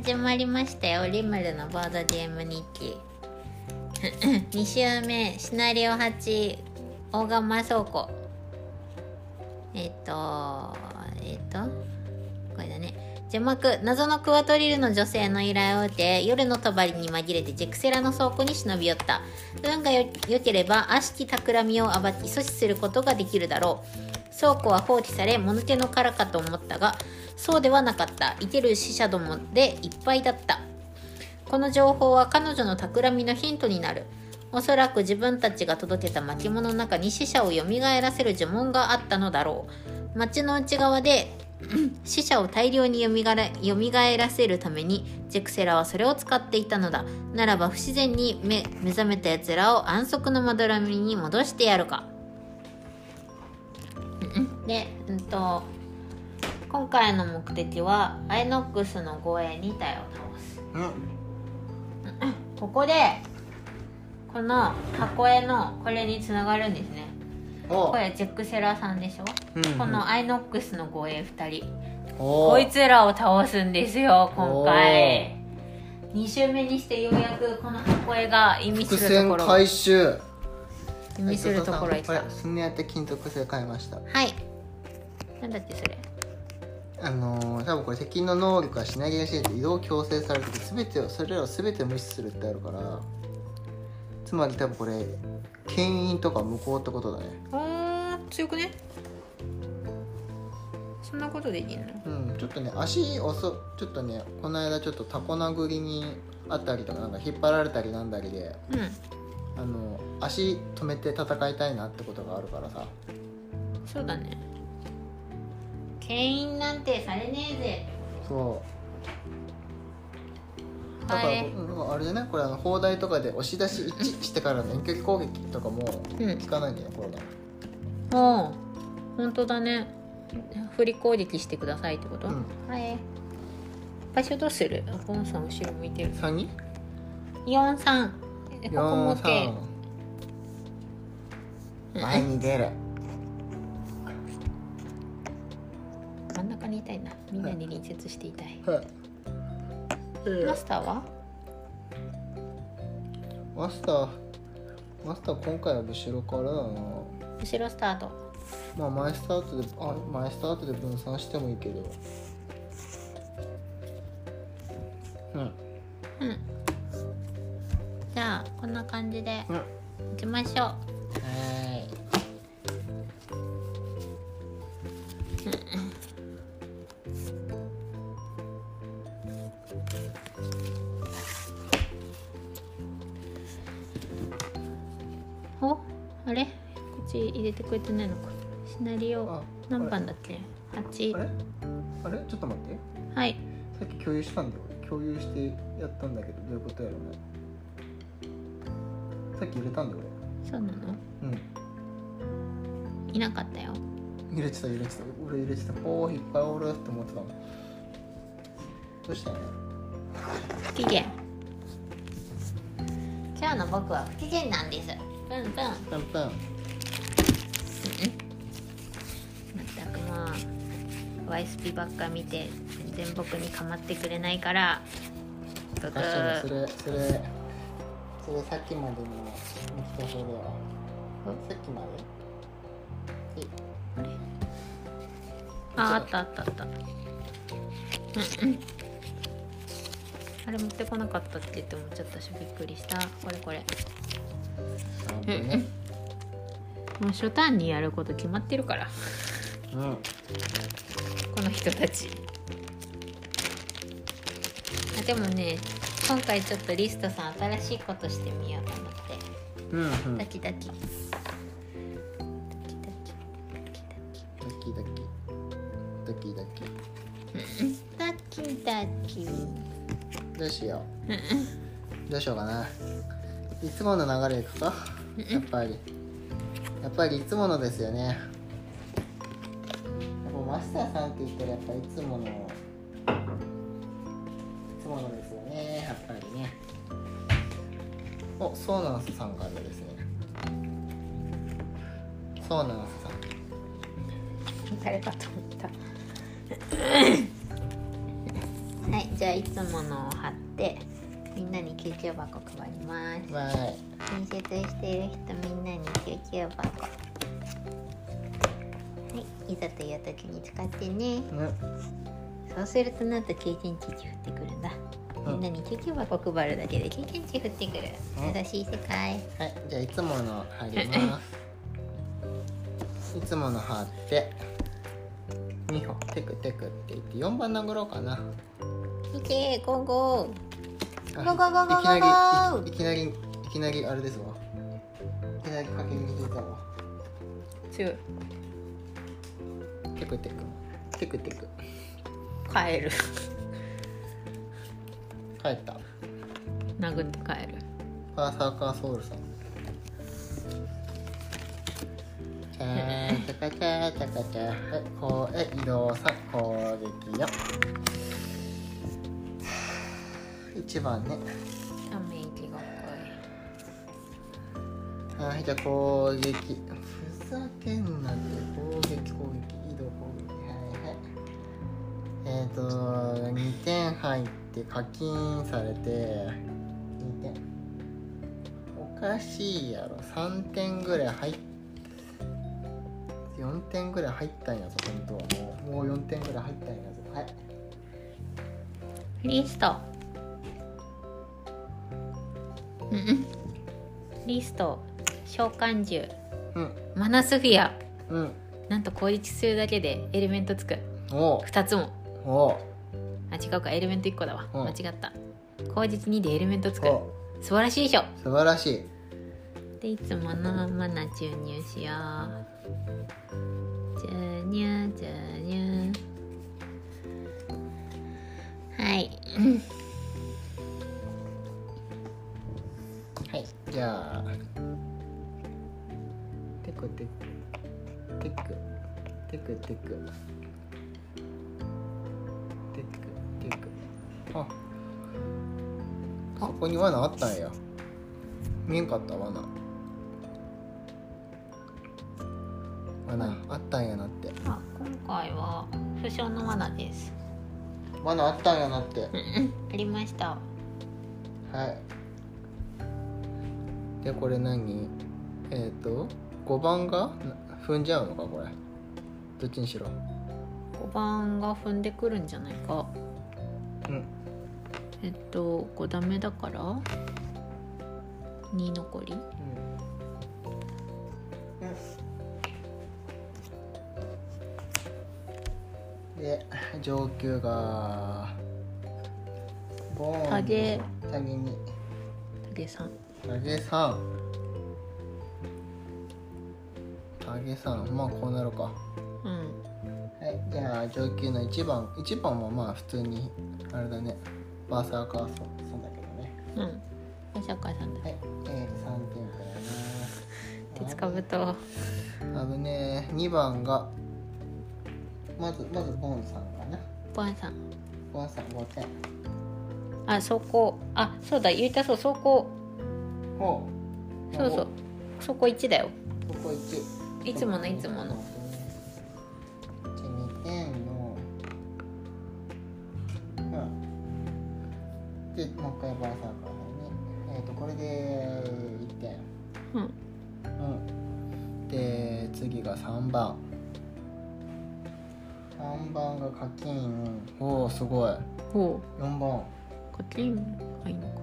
始まりましたよ。リムルのボードゲーム日記。2週目シナリオ8大釜倉庫。えっ、とえっ、と？これだね。邪魔く謎のクワトリルの女性の依頼を受け夜の帳に紛れてジェクセラの倉庫に忍び寄った。運がよ良ければ悪しき企みを暴き阻止することができるだろう。倉庫は放棄され物手の殻かと思ったがそうではなかった。生ける死者どもでいっぱいだった。この情報は彼女の企みのヒントになる。おそらく自分たちが届けた巻物の中に死者を蘇らせる呪文があったのだろう。町の内側で 死者を大量によみがら蘇らせるためにジェクセラはそれを使っていたのだ。ならば不自然に目覚めた奴らを安息のまどろみに戻してやるか。で、うんと今回の目的はアイノックスの護衛2体を倒す。うん。ここでこの箱絵のこれにつながるんですね。お。これジェックセラさんでしょ、うんうん。このアイノックスの護衛2人。お。こいつらを倒すんですよ今回。2周目にしてようやくこの箱絵が意味す伏るところ。線回収意味するところへ来たこれスネアって金属製買いました。はい。なんだってそれ。あのー、多分これ敵の能力がしなぎがしで移動を強制されてて全てをそれらを全て無視するってあるからつまり多分これ牽引とか無効ってことだね。おー強くね？そんなことできんの？うんちょっとね足遅ちょっとねこの間ちょっとタコ殴りにあったりとかなんか引っ張られたりなんだりでうんあの足止めて戦いたいなってことがあるからさ。そうだね。牽引なんてされねえぜ。そう。だから、はいうんあれでね。これあの砲台とかで押し出し1してからの遠距離攻撃とかもうん。効かないんだよねこれがおお本当だね。振り攻撃してくださいってこと、うん。はい。場所どうする？ンさん後ろ向いてる。3に43ここも前に出る。真ん中にいたいな。みんなに隣接していたい、はいマスターは？マスターマスター今回は後ろから。だな後ろスタート。まあ前スタートであ前スタートで分散してもいいけど。うん。うんじゃあこんな感じでうんは行きましょう。ーいおあれ？こっち入れてくれてないのか。シナリオあ何番だっけ？あ8れ？あれ？ちょっと待って。はい。さっき共有したんだよ。俺共有してやったんだけどどういうことやろうねさっき入れたんだよそうなの？俺。うん。いなかったよ。入れてた入れてた。俺入れてた。おおいっぱいおるって思ってたのどうした？の不機嫌今日の僕は不機嫌なんです。プンプンプンプンまったくもうワイスピばっか見て全然僕に構ってくれないから。そーれそれそれさっきまでの人それはさっきまでえああったあったあった。うんうん。あれ持ってこなかったって言って思っちゃったしびっくりした。これこれ。ね。もう初ターンにやること決まってるから。うん。この人たち。あでもね今回ちょっとリストさん新しいことしてみようと思って。うんうん。ドキドキ。ドキドキ。ドキドキ。ドキドキ。どうしよう。んうん。うどうしようかな。いつもの流れいくか？やっぱり。やっぱりいつものですよね。やっぱマスターさんって言ったらやっぱいつものおそうなんすさんからですね。そうなんすさん誰かと思った。はいじゃあいつものを貼ってみんなに救急箱配ります。バイ建設している人みんなに救急箱。はいいざという時に使ってね。うん。そうするとなんと経験値降ってくるんだみんなに救急箱配るだけで経験値降ってくる。うん。優しい世界。はい。じゃあいつもの貼りますいつもの貼って2歩テクテクって言って4番殴ろうかな。いけゴーゴあゴーゴーゴーゴー。いきなゴーりいいきなりいきなりあれですわ。いきなり駆け引き出たわ。ー強い。テクテク。テクテク。帰る帰った。殴って帰る。ファーサーカーソウルさん。チャーチャカチャチャカチャはいこうえ移動さ攻撃よ1番ねため息が濃はいじゃあ攻撃ふざけんなって攻撃攻撃移動攻撃はいはいえっ、ー、と2点入って課金されて2点。おかしいやろ。3点ぐらい入っ4点ぐらい入ったんやぞ本当はもう。もう4点ぐらい入ったんやぞ。はい。いリスト。うんうん。リスト召喚獣。うん。マナスフィア。うん。なんと攻撃するだけでエレメントつく。おう。2つも。おうあ違うか。エレメント1個だわ。うん。間違った。口実2でエレメントつく。お素晴らしいでしょ。素晴らしい。でいつものマナ注入しよう。注入注入はい。はい、じゃあ、テクテク、テク、テクテク、あ、そこに罠あったんや。見えんかった罠。罠あったんやなって。あ今回は不詳の罠です罠あったんやなって。うんうんありましたはい。で、これ何？えっ、と、5番がな踏んじゃうのか、これ。どっちにしろ。5番が踏んでくるんじゃないかうん。えっと5ダメだから2残りで、上級が。ボーン。タゲ。タゲに。影さんタゲさん。タゲさん、まあ、こうなるか。うんはい、じゃあ上級の1番1番もまあ普通にあれだねバーサーカーソンそうだけどね。うん。お釈迦さんだはい。えー、3点から鉄かぶとな危ねえ2番がまずまずボンさんかな。ボンさん。ボンさん5点あ走行あそうだ言いたそう走行ほうそうそう。走行1だよ。ここ1いつものいつものでもう一回バーサーカーだねえっ、とこれで1点うん。うん。で次が3番3番が課金。おおすごい。ほ4番う課金がいいのか。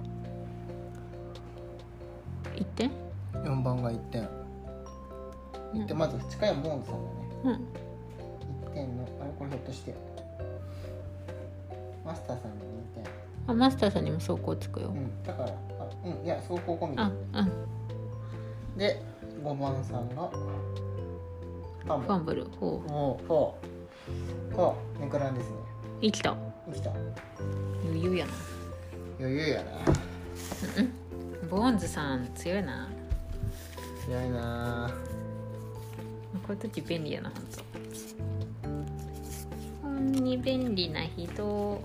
1点4番が1点うん。でまず近いボーンさんだね。うん。1点の。あれこれひょっとして。マスターさんの2点あマスターさんにも走行つくよ。うんだからあうんいや走行込みあうんで5番さんがファンブファンブル。ほう。おおフォーフォーネクランですね。生きた。生きた。余裕やな。余裕やな。ボーンズさん強いな。強いな。こういう時便利やなほんと。ほんに便利な人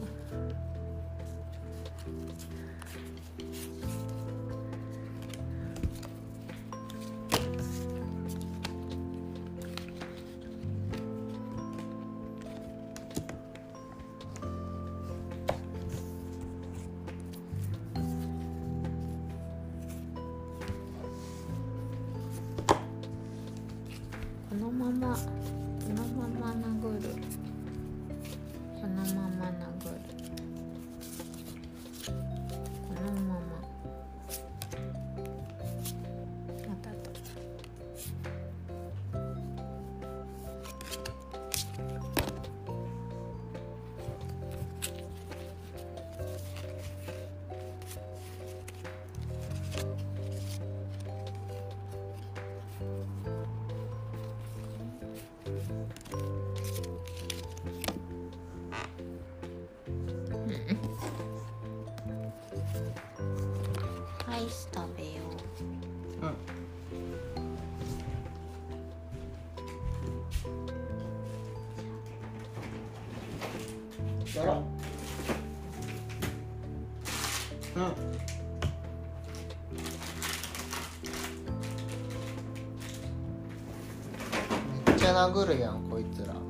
殴るやんこいつら。こ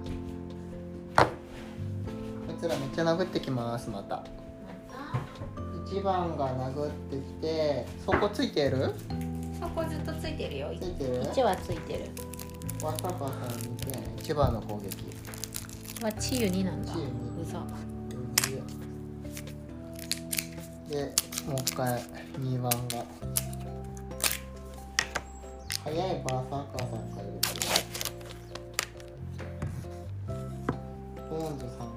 いつらめっちゃ殴ってきますまた。1番が殴ってきてそこついてる？そこずっとついてるよ。ついてる？1はついてる。わさばさん2点1番の攻撃。はチユ2なんだ。チユ二うざでもう一回2番が。早いバーサーカーさんから入れたボー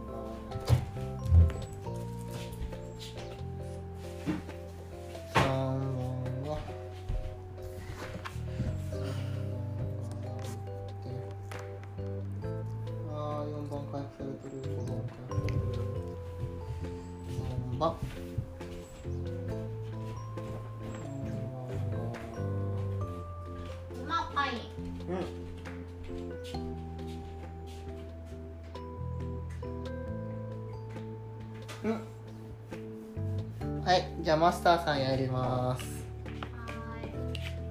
ターさんやります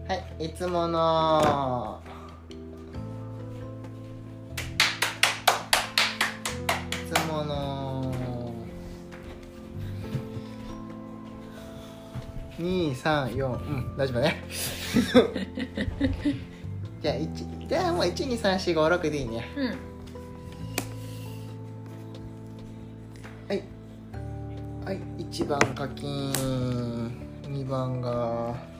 はい。いつものいつもの234うん。大丈夫ね。じゃあ1じゃあもう12345でいいね。うん。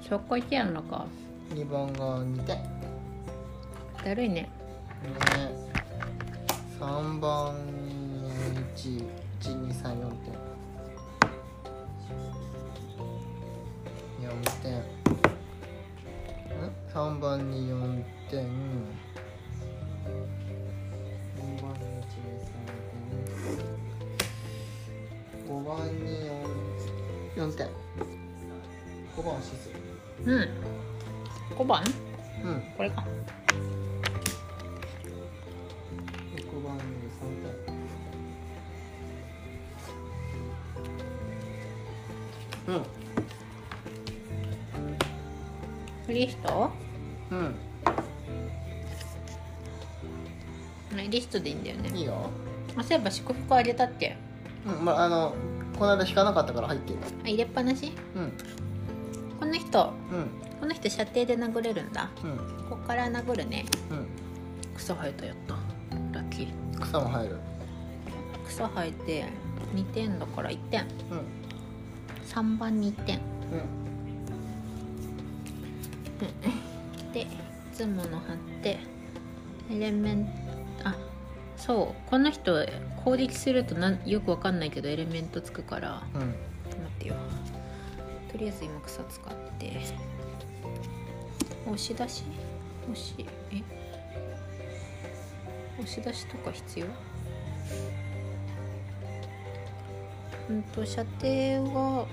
そこ行ってやんのか。2番が2点。ねだるいね。3番1 1 2 3 4点。4点。ん？3番に4点。4番に1 2 3点。5番に 4, 4点。5番はシスうん。5番うん。これか。6番に3点うん。リスト？うん。ねリストでいいんだよね。いいよ。あそういえば祝福あげたっけ？うん。まああのこの間引かなかったから入ってるあ入れっぱなし？うん人うん。この人射程で殴れるんだ。うん。ここから殴るね。うん。草生えたやった。ラッキー。草も入る。草生えて2点だから1点。うん。3番に1点。うん。でいつもの貼ってエレメンあそう。この人攻撃するとなんよくわかんないけどエレメントつくから。うん。待ってよとりあえず今草使って。押し出し？押しえ？押し出しとか必要？うんと射程が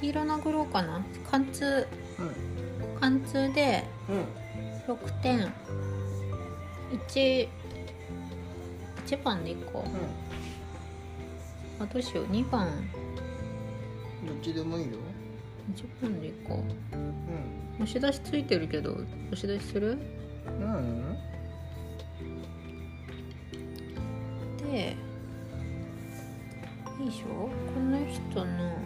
黄色殴ろうかな？貫通。うん。貫通でうん。6点。1 1番でいこう。うあどうしよう。2番。んどっちでもいいよ。1番でいこう。うん。押し出しついてるけど押し出しする？うん。でいいでしょ？この人の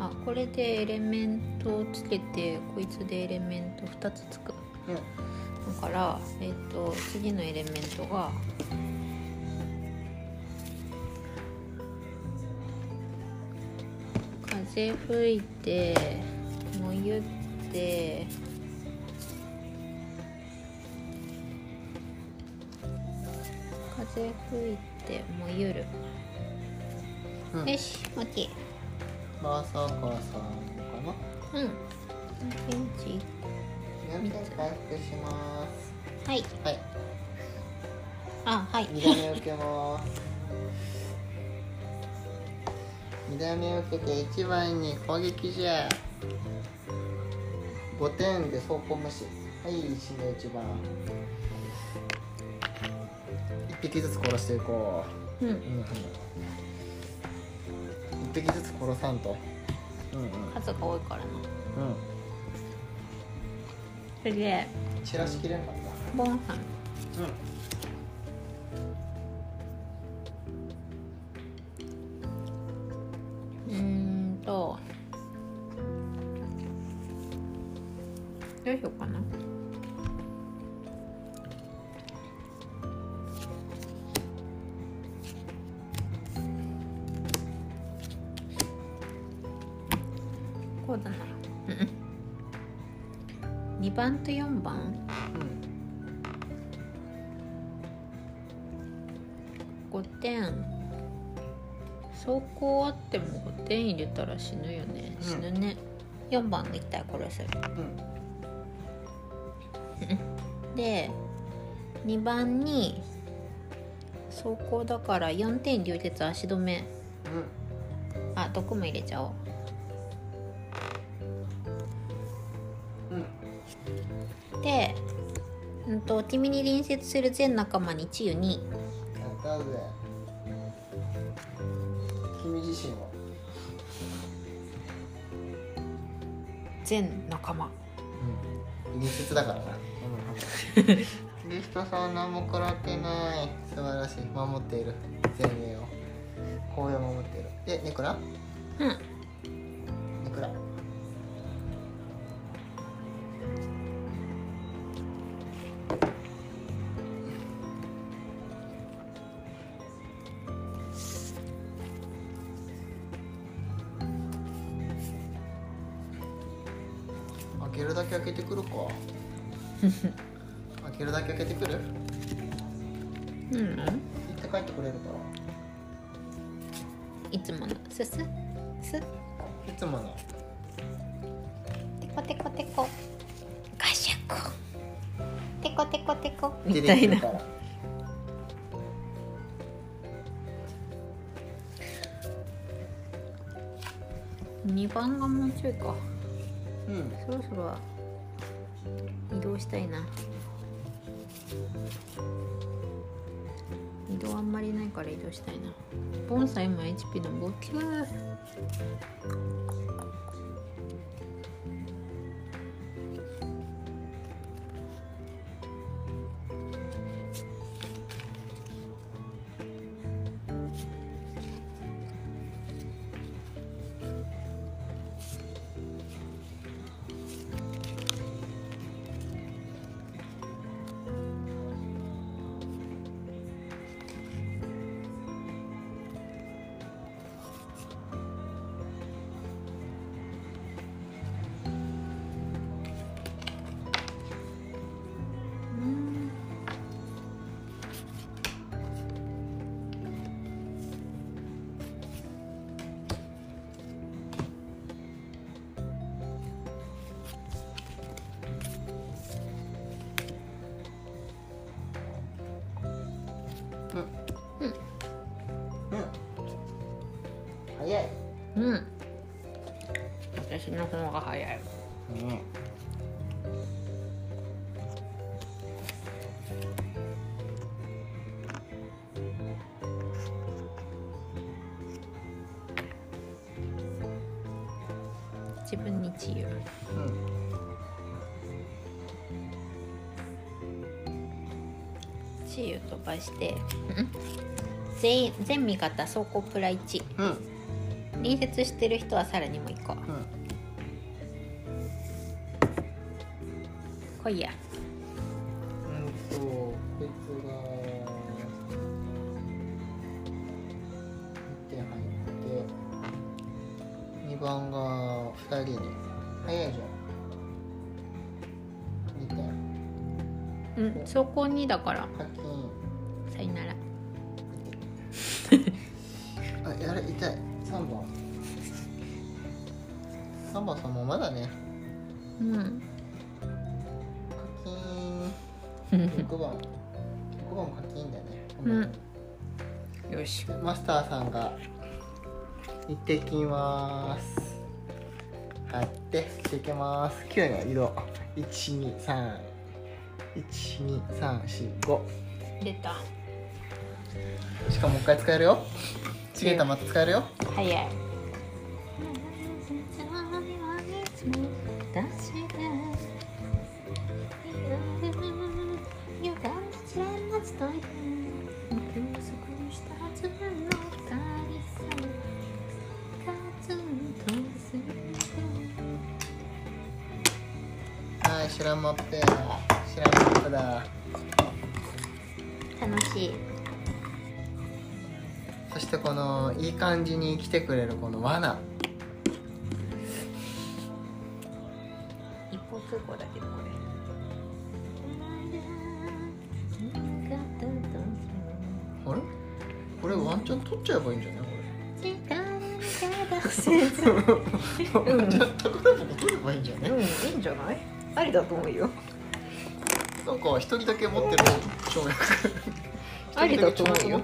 あこれでエレメントをつけてこいつでエレメント2つつく。うん。だから、えっと次のエレメントが風吹いてもゆって。風吹いてもゆる、うん。よし OK まさかさんかな？うん。ペンチ回復します。はい。はい。あはい。二段目受けます二段目受けて一番に攻撃じゃ5点で走行無視。はい死ぬ一番一匹ずつ殺していこう。うんうんう。ん一匹ずつ殺さんと。うんうん数が多いからな。うん。それで散らしきれんかった。ボンさん。うんら死ぬよね。うん。死ぬね、4番一体殺せる。うん。で2番に走行だから4点流血足止め。うん。あ毒も入れちゃおう。うん。で、うん、と君に隣接する全仲間に治癒2やったぜ全仲間。うん。密接だからな。リストさんは何も食らってない。素晴らしい。守っている。前衛を。紅葉を守っている。でネクラうん 開けるだけ開けてくる？うん。行って帰ってくれるかいつもの？すす？す？いつもの。テコテコテコ。ガシャコ。テコテコテコ。み出たいな。てくるから。2番がもうちょいか。うん。そろそろしたいな。移動あんまりないから移動したいな。盆栽も HP の59う自分に治癒治癒飛ばしてうん全員全味方走行プラ1うんうん隣接してる人はさらにもう1個。うん。来いやそこにだから。課金さよなら。あやれ痛い。3番3番さんもまだね。うん。課金6番。6番も課金だね、うん。よしマスターさんが行ってきます。貼ってしていきます。9の色。123 12345出た。しかももう一回使えるよ。ちげえたまた使えるよ。早い来てくれるこの罠。一方通行だけどこれ。あれ？これワンチャン取っちゃえばいいんじゃない？これ。ワンチャン宝箱取ればいいんじゃない？うんいいんじゃない？ありだと思うよ。なんか一人だけ持ってる。跳躍ありだと思うよ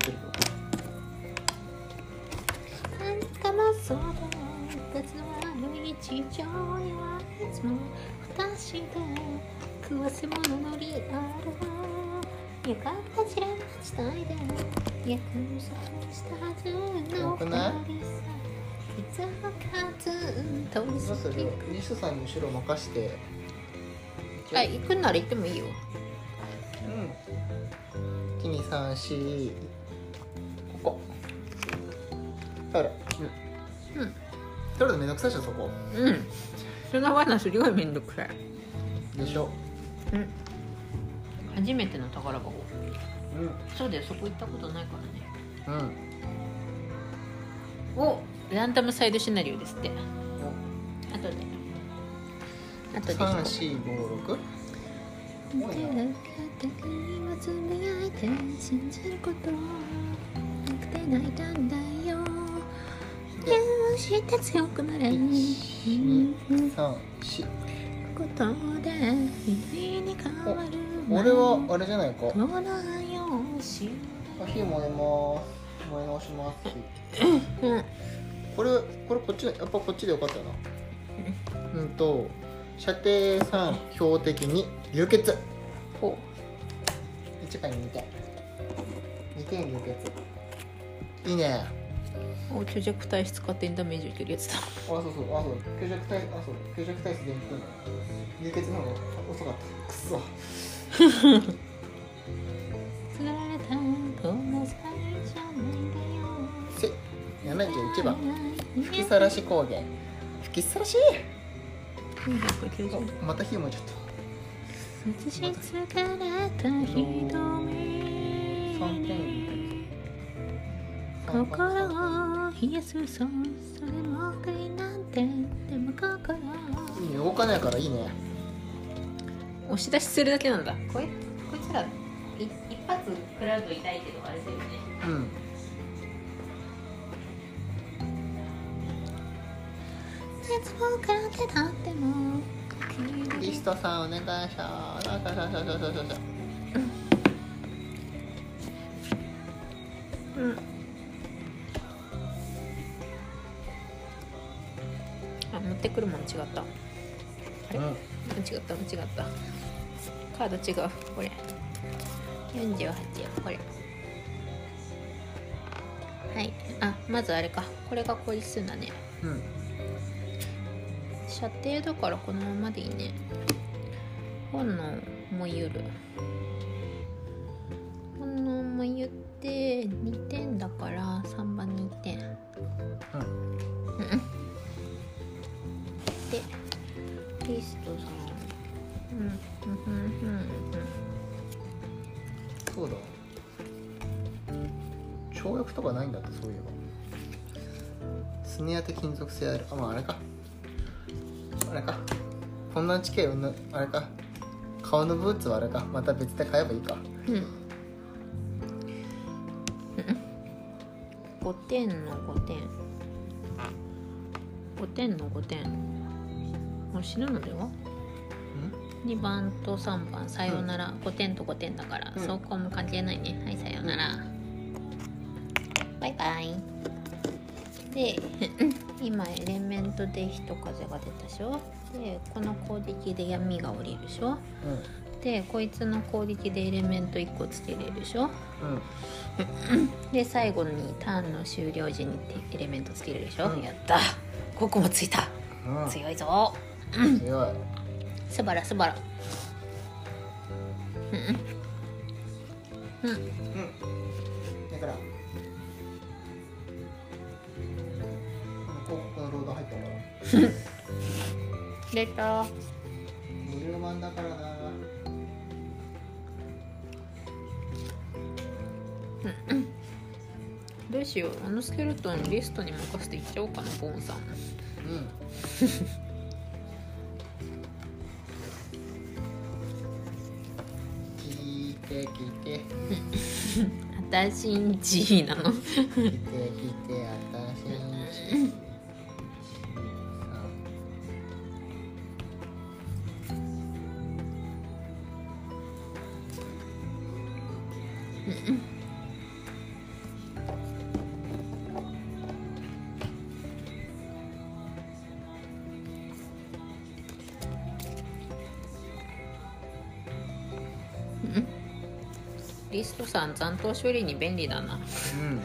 一人だけ跳躍持ってる食わせ物のリアルよかった知らな伝えで約束したはずの二人さい？つも数どうする？と好リスさんに後ろ任して。きあ行くんなら行ってもいいよ。うん。1234ここ。取るうんうん。取るのめんどくさいでしょそこ。うんその罠すごいめんどくさい。でしょ。うん。初めての宝箱。うん。そうだよそこ行ったことないからね。うん。おランダムサイドシナリオですって。あとで。あとで三四五六？手が片にはつぶやいて信じることなくて泣いたんだよ。でどうして強くなれることで日に変わる俺はあれじゃないかこのよう。しあ火燃えます燃え直します。火うんこれこれこっちやっぱこっちでよかったな。うんと射程3標的に流血。ほ1か2点2点流血。いいね。うお虚弱体質勝手にダメージ受けるやつだ。あそうそうあそう。虚弱体あそう。虚弱体質で流血遅かった。くそ。つられたこんな最じゃないせ71番吹きさらし高原。吹きさらし？990おまた火燃えちゃった映し疲れた瞳3点に3心を冷やすそうそれもくいなんてでも心いいね動かないから。いいね押し出しするだけなんだ。こいこいつらい一発食らうと痛いけどあれだよね。うん。絶望から手だってもリストさんお願いします。あしゃしゃしゃしゃしゃしゃうんってくるもん違った。あれ、うん。間違った間違った。カード違う。これ。48やこれ。はい。あまずあれか。これが効率数だね。うん。射程だからこのままでいいね。本能もゆるネアる。あまああれか。あれか。こんな地形うんぬあれか。顔のブーツはあれか。また別で買えばいいか。うん。5点の5点。5点の5点。もう死ぬのでは？2番と3番さようなら、5点と5点だから、うん。そこも関係ないね。はいさようなら、バイバイ。で今エレメントで火と風が出たでしょ？でこの攻撃で闇が降りるでしょ？うん。でこいつの攻撃でエレメント1個つけれるでしょ？うん。で最後にターンの終了時にエレメントつけれるでしょ、うん。やった。ここもついた。うん。強いぞ。強い。すばらすばら。うん。うん。うん出た。無料版だからな。どうしよう。あのスケルトンリストに任せていっちゃおうかなボンさん。うん。聞いて聞いて。あたしんちなの。聞いて聞い残党処理に便利だな。うん。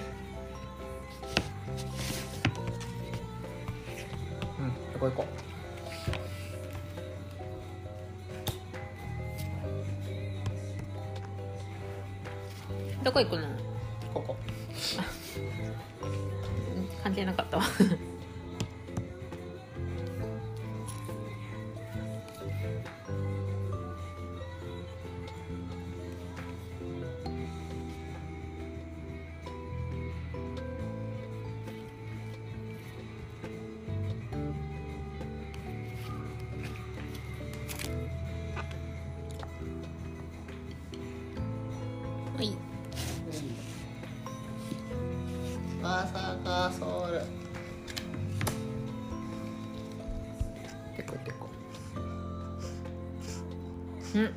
うん。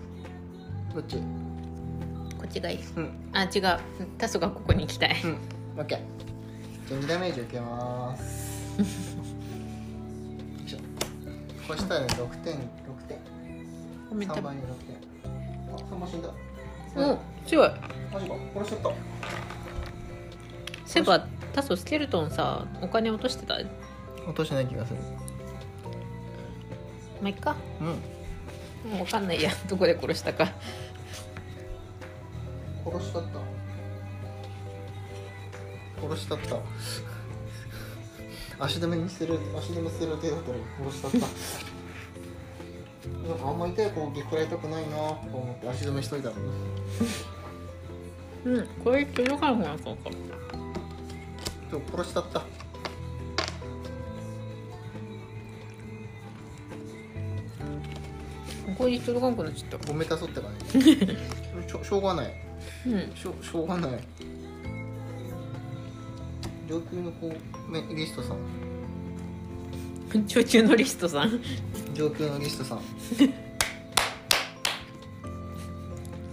どっち。こっちがいい。うん。あ違う。タソがここに行きたい。うん。オッケー。じゃあ2ダメージ受けます。よいしょ。こうしたら6点6点。ごめん3番に6点。あ3番死んだ。お強い。マジか。殺しちゃった。そういえばタソスケルトンさお金落としてた？落としてない気がする。まあいっか。うんもう分かんないや。どこで殺したか。殺しちゃった。殺しちゃった。足止めにする足止めする予定だったら殺しちゃった。なんかあんま痛い攻撃食らいたくないなと思って足止めしといたのに。うんこれ届かなくなった。のかでも殺しちゃったここに届かなくなっちゃったごめたそって感じしょしょうがない。うん。しょしょうがない。上級のこうめリストさん。上級のリストさん。上級のリストさん。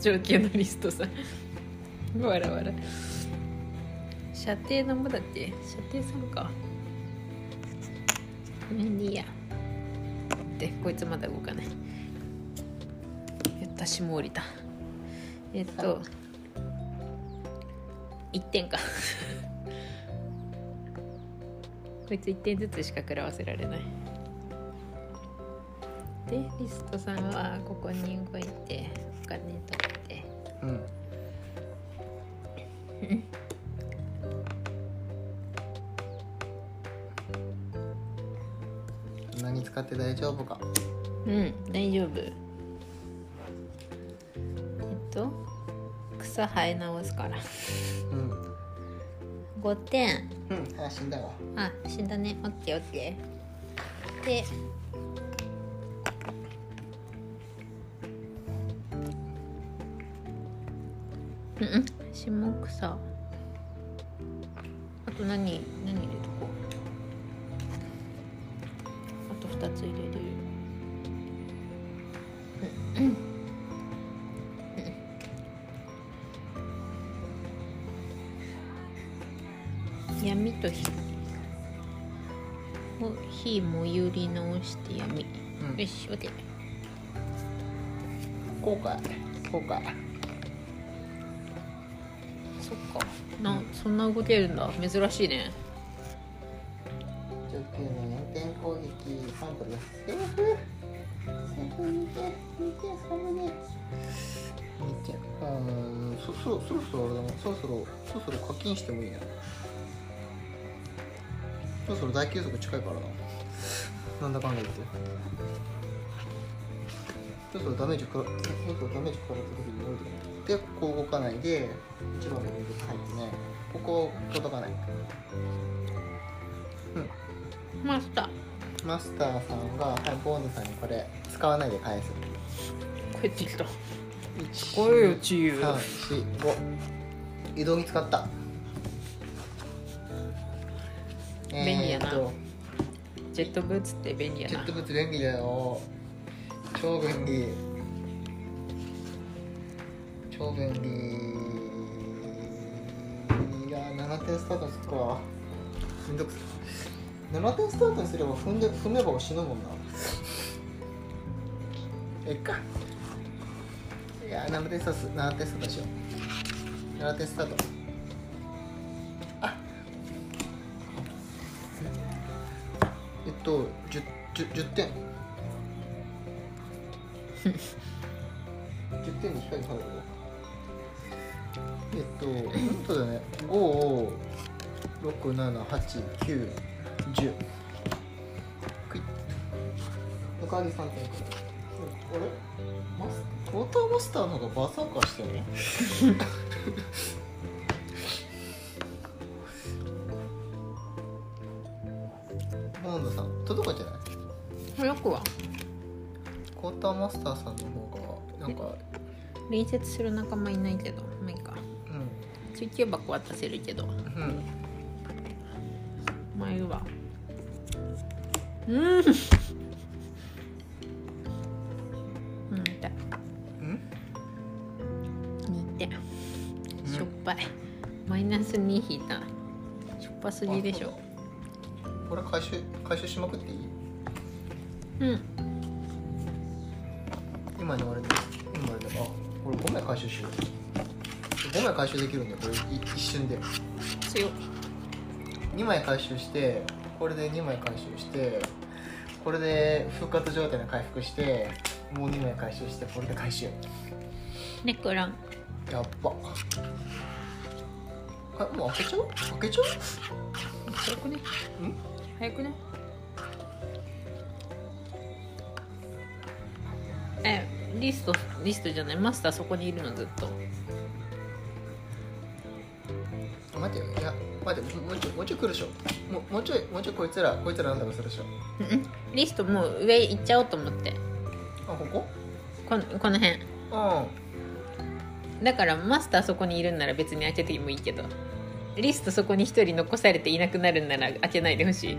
上級のリストさん。わらわら射程なんぼだっけ？射程3か。ごめんでいいや。でこいつまだ動かないやったしも降りた。えっと1点か。こいつ1点ずつしか食らわせられない。でリストさんはここに動いてお金取って。うん。何使って大丈夫か。うん大丈夫草生え直すから。うん。5点うん。あ死んだわ。あ死んだね。オッケーオッケー。でうんうん。下草。あと何？うんよし OK 後悔後悔そっか。なそんな動けるんだ。珍しいね。上級の4点攻撃サンプルです。セーフセーフ2点2点サムネ2点うんそそろそろそろあれだなそろそろそろそろ課金してもいいな。そろそろ大休息近いからな。なんだかんだ言ってそろそろダメージ食らった時に乗るでここ動かないで一番の入ってねここ届かないマスターマスターさんが、はい、ボーンズさんにこれ使わないで返す。帰ってきた1これよチー3、4、5。移動に使った。便利やなえーとジェットブーツって便利やなジェットブーツ便利だよ。超便利。超便利。いや、7点スタートするか。めんどくさい。7点スタートにすれば踏んで踏めば死ぬもんな。えっか。いや、7点スタート、7点スタートしよう。7点スタート。あえっと、10, 10, 10点。10点に光入るえっと、そうだね、5、6、7、8、9、10。クイッ。残り3点くらい。あれ？マスウォーターマスターの方がバーサーカーしてるね。か、隣接する仲間いないけどまあいいか。う中級箱渡せるけど。ん。うん。まあいいわ。うん。うん痛いうん2点しょっぱい。マイナス2引いた。しょっぱすぎでしょ。これ回収、回収しまくっていい？うん。今のあれで、回収しよう。5枚回収できるんだよ、これい一瞬で。強っ。2枚回収してこれで2枚回収してこれで復活状態の回復してもう2枚回収してこれで回収。ネクラン。やっば。あもう開けちゃう？開けちゃう？早くね。ん？早くね。えリストリストじゃないマスターそこにいるのずっと。あ待ってよ。いや待ってもうちょいもうちょい来るでしょ。もうもうちょいもうちょいこいつらこいつらなんだかするでしょうんうん。リストもう上行っちゃおうと思って。あここ？このこの辺。うんだからマスターそこにいるんなら別に開けてもいいけど。リストそこに一人残されていなくなるんなら開けないでほしい。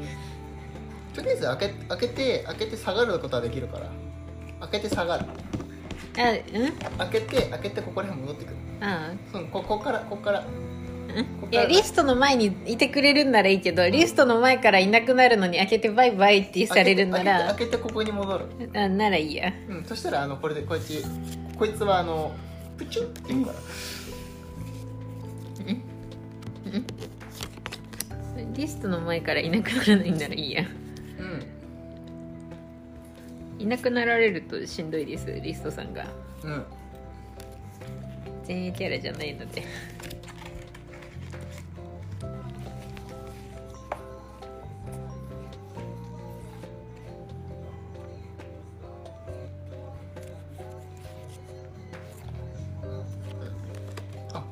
とりあえず開け開けて開けて下がることはできるから。開けて下がるあうん？開けて開けてここら辺戻ってくる。あそうここからここからいやリストの前にいてくれるんならいいけどリストの前からいなくなるのに開けてバイバイってされるんなら。開けてここに戻る。あならいいや。うんそしたらあのこれでこいつこいつはあのプチュって言うから。リストの前からいなくならないんならいいや。うんいなくなられるとしんどいですリストさんが。うん。前衛キャラじゃないので。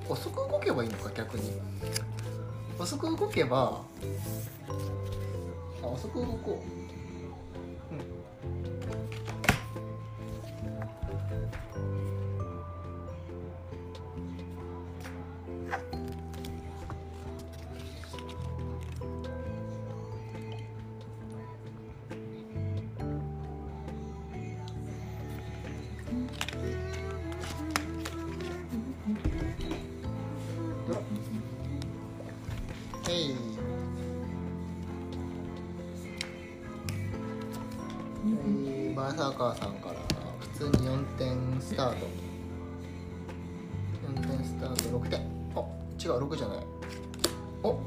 遅く動けばいいのか逆に。遅く動けばあ遅く動こうえーバーサーカーさんから普通に4点スタート。4点スタート6点。あ違う6じゃない。お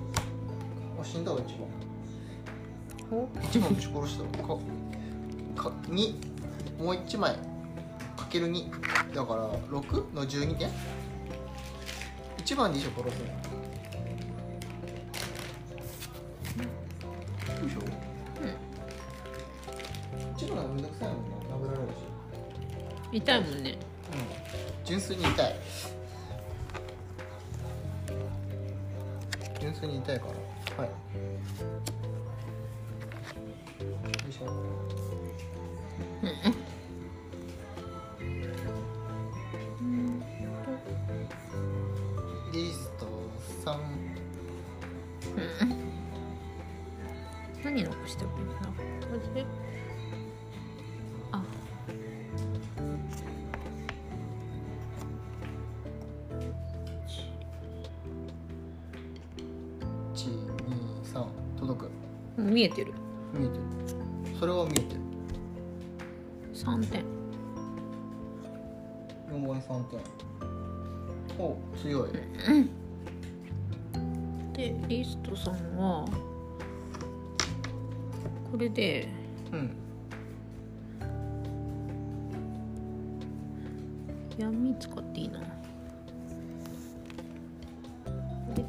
あ死んだわ一番。お？一番ぶち殺した。かか2もう1枚。かける2だから6の12点？1番で一緒殺すの痛いもんね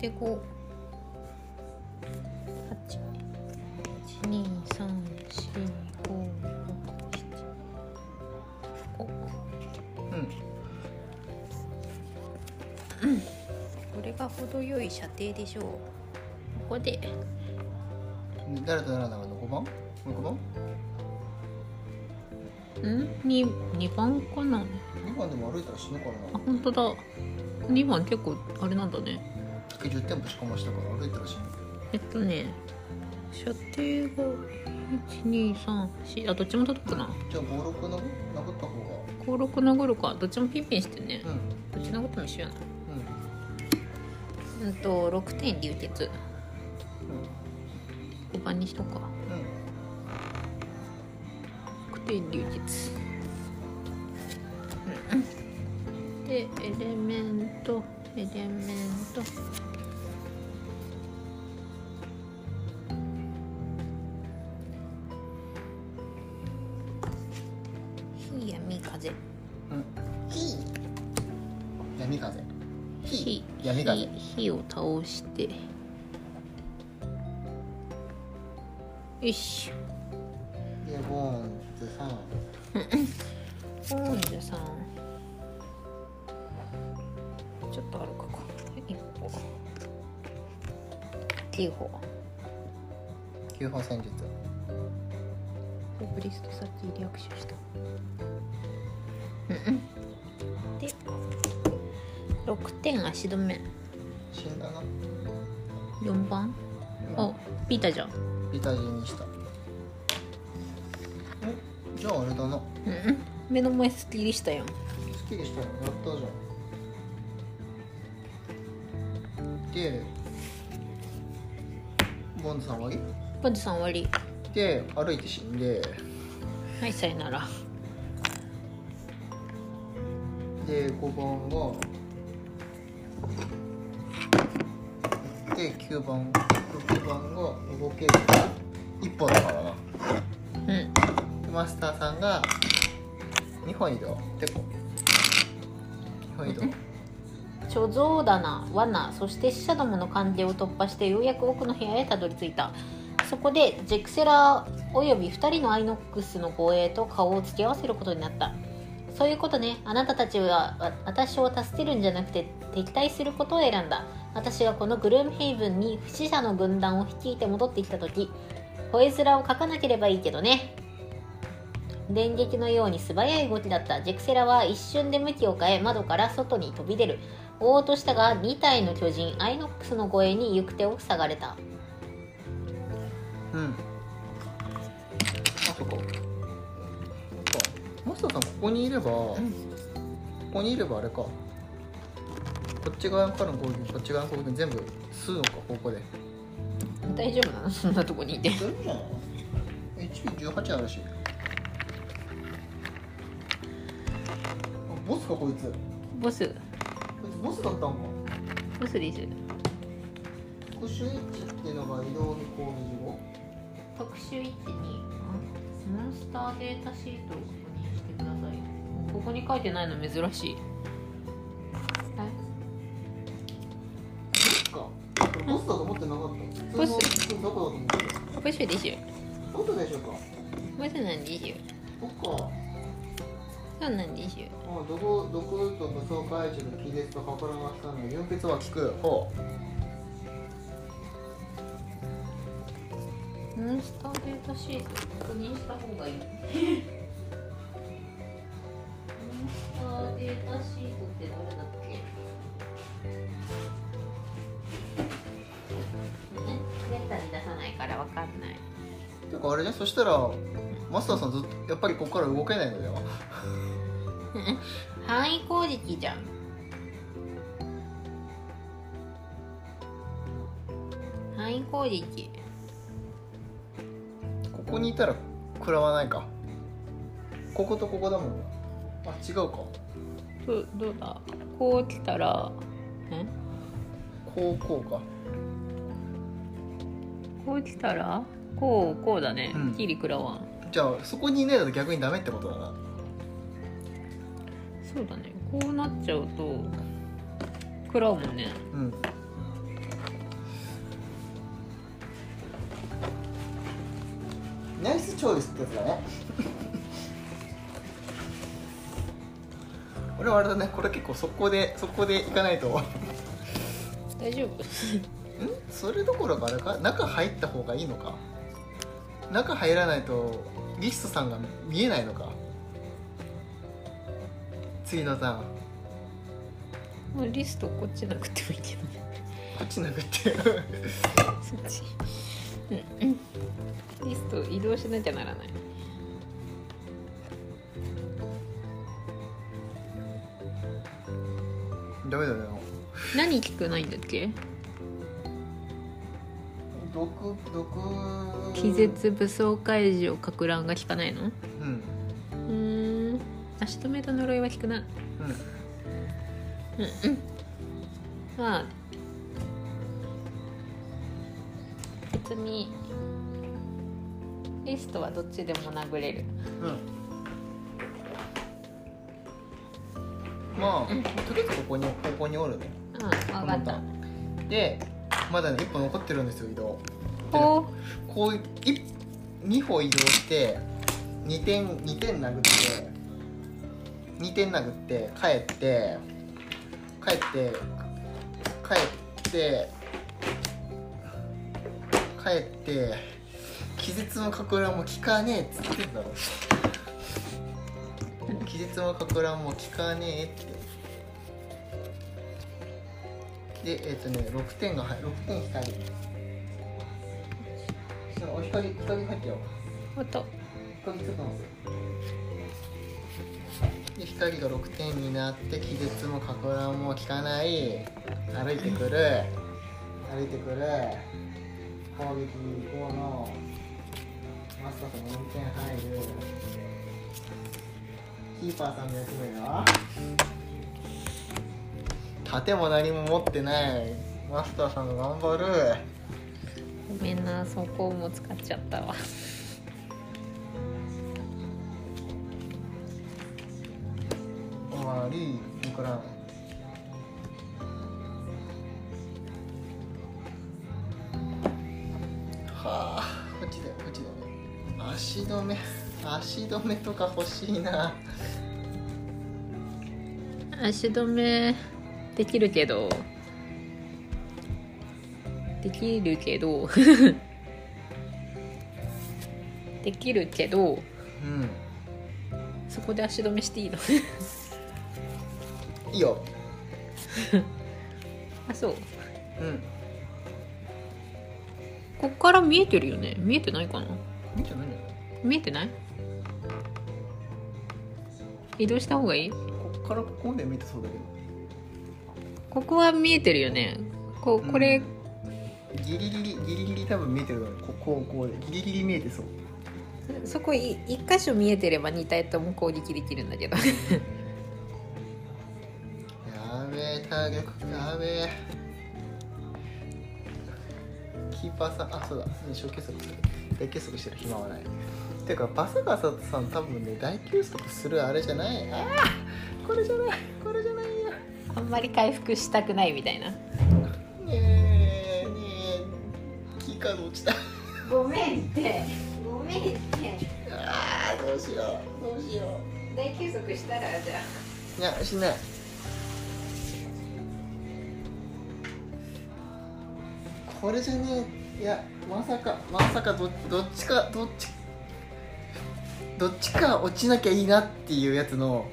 れでこう。八一二三四五六七こうんこれが程よい射程でしょう。ここで。誰と誰だろう？の5番 ?6 番？ん？二二番かな ?2 番でも歩いたら死ぬからあな本当だ。二番結構あれなんだね竹10点ぶちかましたから歩いたら死ぬえっとね射程が1234あどっちも届くな？じゃあ56殴殴った方が。56殴るか。どっちもピンピンしてね。うん。どっち殴っても一緒やな。うん。うんと6点流血。うん。5番にしとくか。うん。6点流血。うん。でエレメントエレメントを倒して。よしでボーンズさん。オンジュさん。ちょっと歩くか。一歩。9歩9本戦術。ブリストサッチリアクションした。うんうん。で6点足止めピータじゃん。ビタジにした。おじゃああれだな。目の前スッキリしたよすっきりしたのやったじゃん。でボンズさん終わポジさん終わり。りで歩いて死んで。はいさよなら。で5番が。で9番6番が動ける1本だからなうんマスターさんが2本移動。でこ2本移動。貯蔵棚罠そして死者どもの関係を突破してようやく奥の部屋へたどり着いた。そこでジェクセラーおよび2人のアイノックスの護衛と顔を突き合わせることになった。そういうことね。あなたたちは私を助けるんじゃなくて敵対することを選んだ。私がこのグルームヘイブンに不死者の軍団を率いて戻ってきた時吠え面を書かなければいいけどね。電撃のように素早い動きだった。ジェクセラは一瞬で向きを変え窓から外に飛び出る。追おうとしたが2体の巨人アイノックスの護衛に行く手を塞がれた。うん。あそっか。そっか。マスターさんここにいれば、ここにいればあれかこっち側からの攻撃こっち側の攻撃全部吸うのかここで。大丈夫なの？そんなとこにいて。大丈夫じゃない ?HP18 あるし。あボスかこいつ。こボス。いつボスだったんか。ボスです特殊エッジっていうのが移動に攻撃後特殊位置にモンスターデータシートを確認してください。ここに書いてないの珍しいボスだと思ってなかった。ボスどこだと思ってた？ボスですよボスでしょうか？ボスなんですよ。そっか。そうなんですよ。あ毒毒と無双怪獣の気絶とかからが効かない。分泌は効くほモンスターデータシート確認した方がいい。モンスターデータシートってどれだからわかんない。うてかあれねそしたらマスターさんずっとやっぱりここから動けないのでは 範囲攻撃じゃん。範囲攻撃ここにいたら食らわないか。こことここだもん。あ違うか。どどうだ？こう来たらえ？こうこうかこう来たらこうこうだね、うん。キリ食らわん。じゃあそこにいないと逆にダメってことだな。そうだね。こうなっちゃうと食らうもんね。うん。ナイスチョイスってやつだね。俺はあれだね。これ結構速攻で速攻でいかないと。ん大丈夫？それどころかあれか中入った方がいいのか？中入らないとリストさんが見えないのか？次のターン。もうリストこっちなくてもいいけどね。こっち殴ってそっち。うんうん。リスト移動しなきゃならない。ダメだよ。何聞くないんだっけ？毒毒。気絶武装解除かく乱が効かないの？うん。うーん。足止めと呪いは効くな。うん。うんうん。まあ。別にリストはどっちでも殴れる。うん。まあ、とりあえずここにここにおるね。うん分かった。でまだね1歩残ってるんですよ移動。ほこう一2歩移動して2点2点殴って2点殴って帰って帰って帰って帰って気絶のかく乱も効かねえっつってんだろ。気絶のかく乱も効かねえってでえっ、とね6点が入6点光そのお光光入ってようおっと光ついてますで光が6点になって気絶もかく乱も効かない。歩いてくる。歩いてくる。攻撃5の。マスターさん4点入る。キーパーさんの役目が盾も何も持ってない。マスターさんが頑張る。ごめんなそこも使っちゃったわ。終わり僕ら？はあこっちだよこっちだよ足止め足止めとか欲しいな。足止めできるけどできるけど できるけどうん。そこで足止めしていいの？いいよ。あそう。うん。こっから見えてるよね？見えてないかな？いいんじゃないの見えてない？移動した方がいい？こっからここまで見てそうだけどここは見えてるよね。こうこれ、ギリギリギリギリ多分見えてるのここうこうでギリギリ見えてそう。そこい一箇所見えてれば2体とも攻撃できるんだけど。やべえターゲットやべえ。キーパーさんあそうだ。小休息する大休息してる暇はない。てかバサガサさん多分ね大休息するあれじゃない。あーこれじゃないこれじゃない。やあんまり回復したくないみたいな。ねえねえキーカード落ちた。ごめんって。ごめんって。あーどうしようどうしよ大休息したらじゃう。いやしないこれじゃねえいやまさかまさかどどっちかどっちどっちか落ちなきゃいいなっていうやつの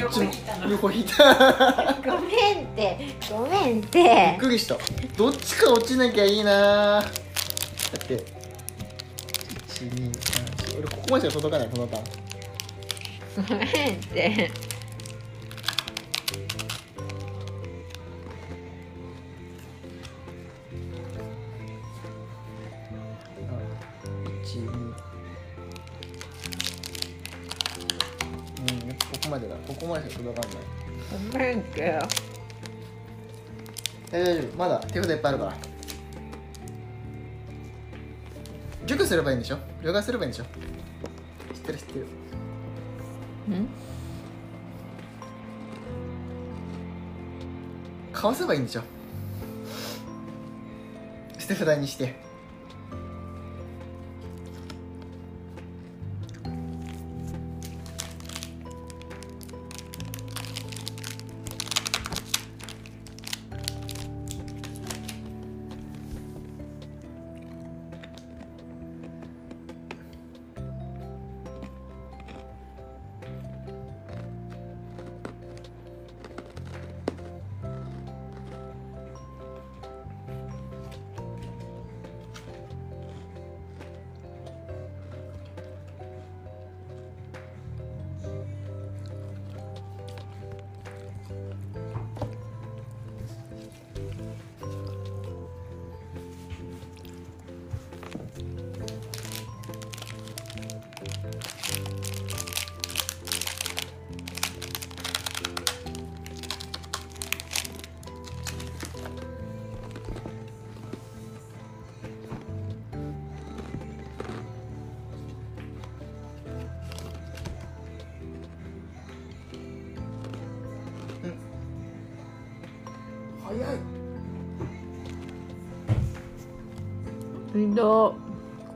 どっちも横引いたごめんってごめんって。びっくりした。どっちか落ちなきゃいいなだって。123俺ここまでしか届かないこのターン。ごめんって。1 2までだ。ここまでしか届かない。ごめんって大丈夫。まだ手札いっぱいあるから。熟すればいいんでしょ？両替すればいいんでしょ？知ってる知ってる。ん？かわせばいいんでしょ？捨て札にして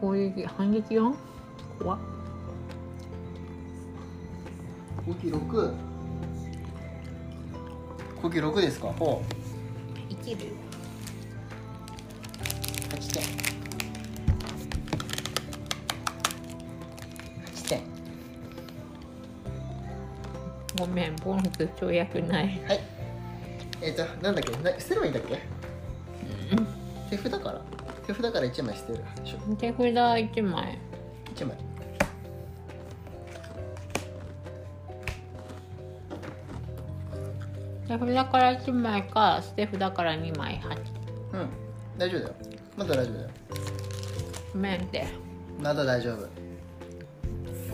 攻撃反撃よ。怖っ。攻撃6攻撃6ですか？ほ生きる。う8点。8点。ごめんボンズ跳躍ない。はい。えっ、となんだっけ？な捨てればいいんだっけ？手札から手札から1枚捨てるでしょ？手札1枚。1枚。手札から1枚か捨て札から2枚8うん。大丈夫だよ。まだ大丈夫だよ。ごめんって。まだ大丈夫。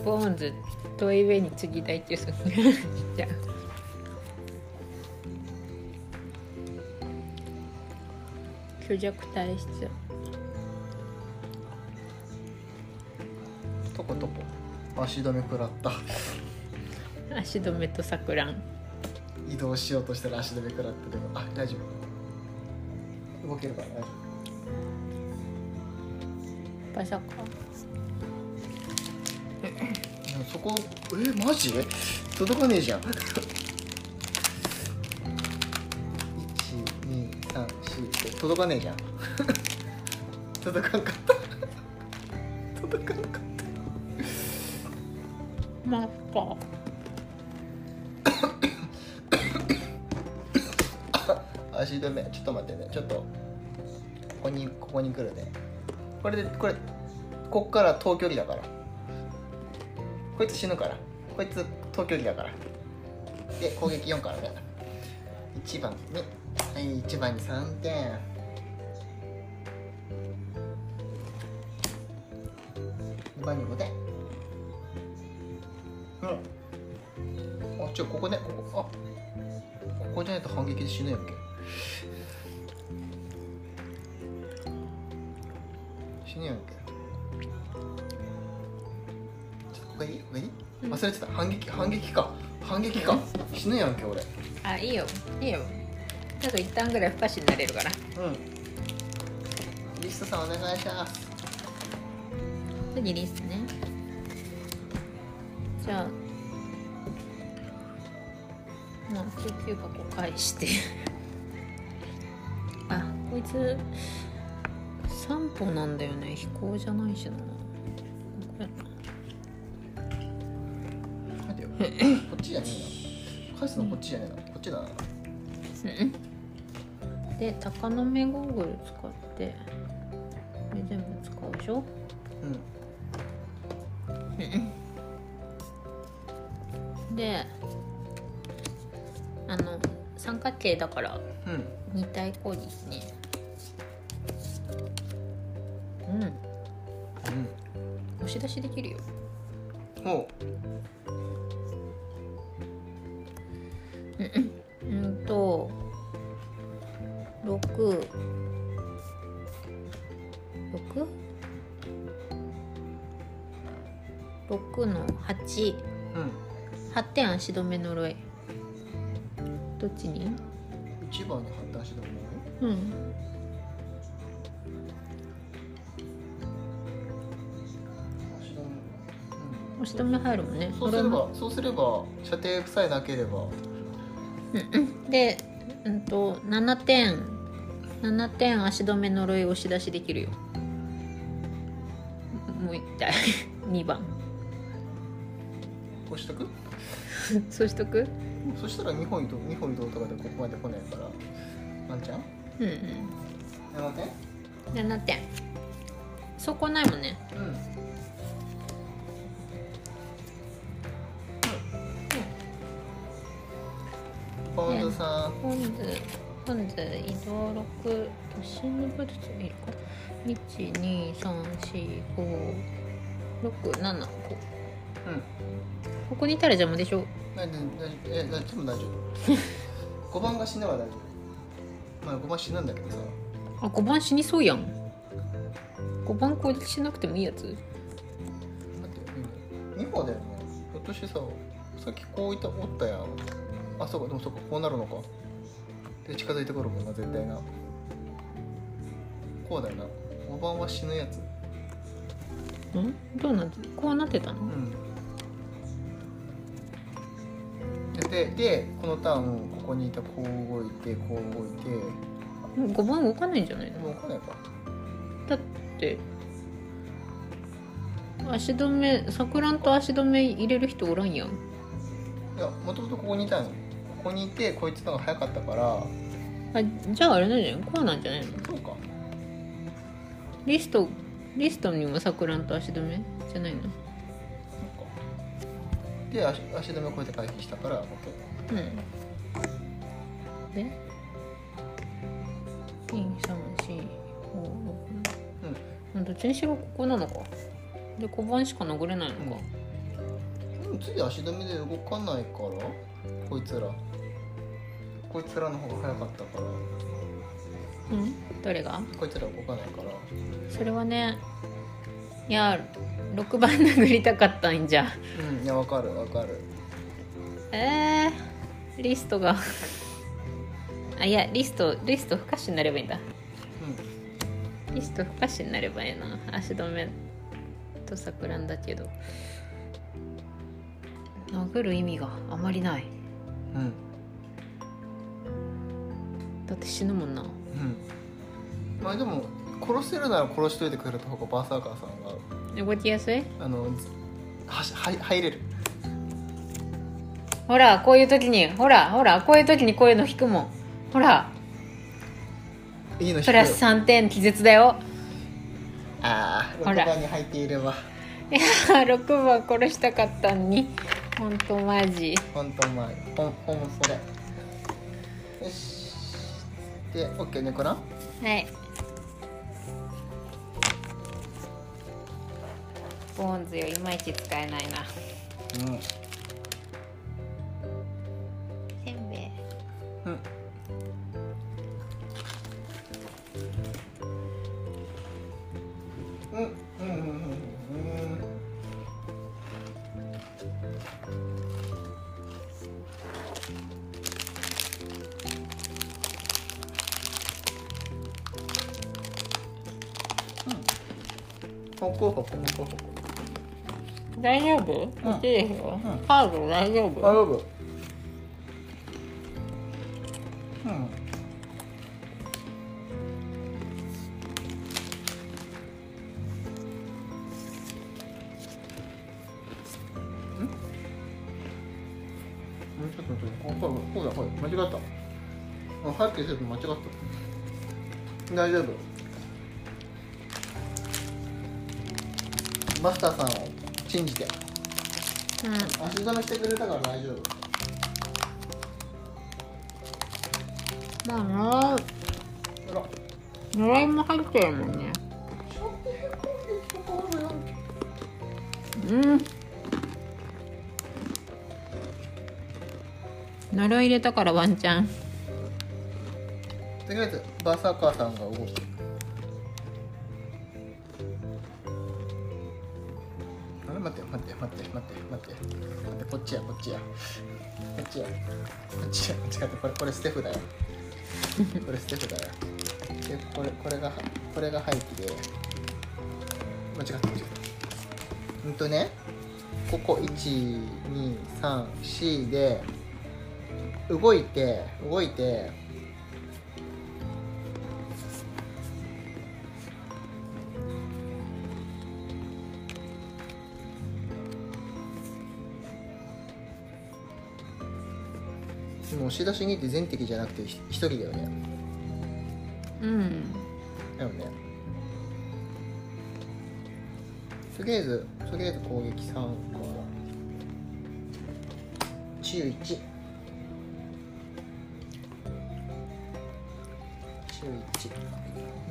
ボーンズトイウェイに じゃあ。虚弱体質足止め食らった。足止めとさくらん。移動しようとしたら足止め食らったけどあ大丈夫。動けるから大丈夫。バサかそこえマジ？届かねえじゃん。1, 2, 3, 4届かねえじゃん。届かんかった。ま あかた足止め。ちょっと待ってね。ちょっと。ここにここに来るね。これでこれこっから遠距離だから。こいつ死ぬから。こいつ遠距離だから。で攻撃4からね。1番にはい1番に3点。2番に5点。あちょここねここあここじゃないと反撃で死ぬやんけ。死ぬやんけ。ちょっとここいい？ここいい？うん。忘れてた。反撃反撃か。反撃か。死ぬやんけ俺。あいいよ。いいよ。あと一旦ぐらい不可視になれるからうん。リストさんお願いします。次リストねじゃあまあ救急箱返して。あこいつ散歩なんだよね。飛行じゃないしな。こっちじゃねえな。返すのこっちじゃねえな。こっちだな。うん。で鷹の目ゴーグル使って。これ全部使うでしょ？うんであの三角形だからうん。二体攻撃ね。うん。うん。押し出しできるよ止め呪いどっちに？一番に発達したもうん。の押し止め入るもんね。そうすればそうすれば射程さえなければでうんと7点。7点足止め呪い押し出しできるよ。もう一体。2番。こうしとく？そうしとく？そしたら2本移動2本移動とかでここまで来ないから。ワンちゃん？うん7点うん。7点？そこないもんね。うん。ポンズさん。本図本図移動6都心の部物見るか？1234567うんここにいたら邪魔でしょ。大丈夫。え大丈夫大丈夫。5 番が死ねば大丈夫。まあ5番死ぬんだけど。さあ5番死にそうやん。5番攻撃しなくてもいいやつ。待って2歩だよね。ひょっとしてささっきこういったおったやん。あそうかでもそうかこうなるのか。で近づいてくるもんな絶対な。こうだよな。5番は死ぬやつ。ん？どうなってこうなってたの？うんででこのターンここにいたこう動いてこう動いて。もう5番動かないんじゃないの？もう分かんないかだって足止め錯乱と足止め入れる人おらんやん。いやもともとここにいたの。ここにいてこいつのが早かったから。あじゃああれなんじゃない？こうなんじゃないの？そうか。リストリストにも錯乱と足止めじゃないの？で足足止めこうやって回避したから OK うん。で13456どっちにしろここなのか。で5番しか殴れないのか、でも次足止めで動かないからこいつら。こいつらの方が早かったから。うん。どれが？こいつら動かないから。それはねいや6番殴りたかったんじゃ。うんいやわかるわかる。えー、リストが。あいやリストリスト不可視になればいいんだ。リスト不可視になればいいな。足止めと錯乱だけど。殴る意味があまりない。うん。うんだって死ぬもんな。うん。まあでも殺せるなら殺しといてくれた方がバーサーカーさんが動きやすい？あのはしはい入れる。ほらこういう時にほらほらこういう時にこういうの引くもん。ほら。いいの引く。プラス3点気絶だよ。ああほら。6番に入っていればいや6番殺したかったのに。ほんとマジ。本当うまいほんほんそれ。よし。で OK ねこなはいボーンズよいまいち使えないな。うん。せんべい。うんうん大丈夫？うん。こっちでしょ、うん。カード大丈夫？大丈夫。うん。ん？ちょっと待って、こここうだ、こうだ、間違った。あ、はっきりすると間違った。大丈夫。マスターさんを信じて。うん。足止めしてくれたから大丈夫。まあなあら。呪いも入ってるもんね。うん。呪い入れたからワンチャン。とりあえずバーサーカーさんが動くこれステフだよ。これステフだよ。でこれこれがこれが廃棄で間違った間違った。うんとねここ1234で動いて動いて押し出しにって全敵じゃなくてひ一人だよね。うん。だよね。とりあえずとりあえず攻撃3から治癒1治癒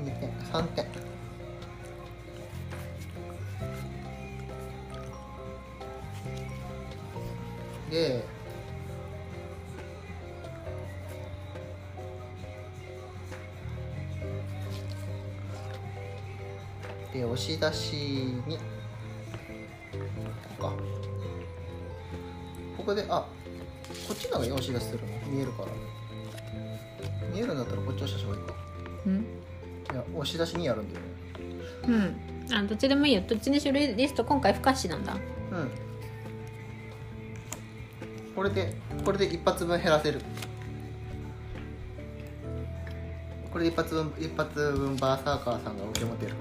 12点。3点。で押し出しに。ここか。ここであこっちの方が押し出しするの？見えるから。見えるんだったらこっち押した方がいいか。うん。いや押し出しにやるんだよね。うん。あどっちでもいいよ。どっちにしろリスト今回不可視なんだ。うん。これでこれで一発分減らせる。これで一発分一発分バーサーカーさんが受け持てる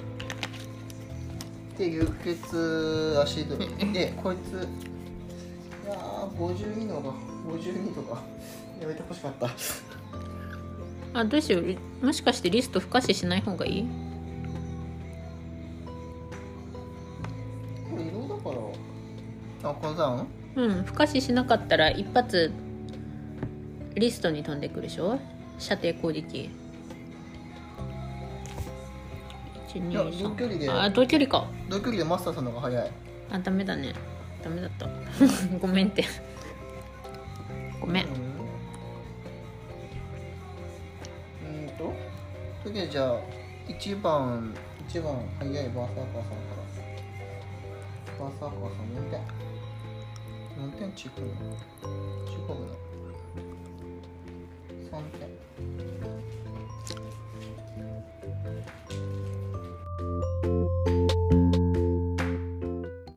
で輸血足止めでこいついやー52のが52とかやめてほしかった。あどうしよう。もしかしてリスト不可視しない方がいい？これ移動だから。あこのさんうん不可視しなかったら一発リストに飛んでくるでしょ？射程攻撃いや2同距離で。あ同距離か。同距離でマスターさんの方が早い。あダメだね。ダメだった。ごめんって。ごめん。うんうんととりあえずじゃあ1番1番早いバーサーカーさんから。バーサーカーさん4点？何点違うの違うの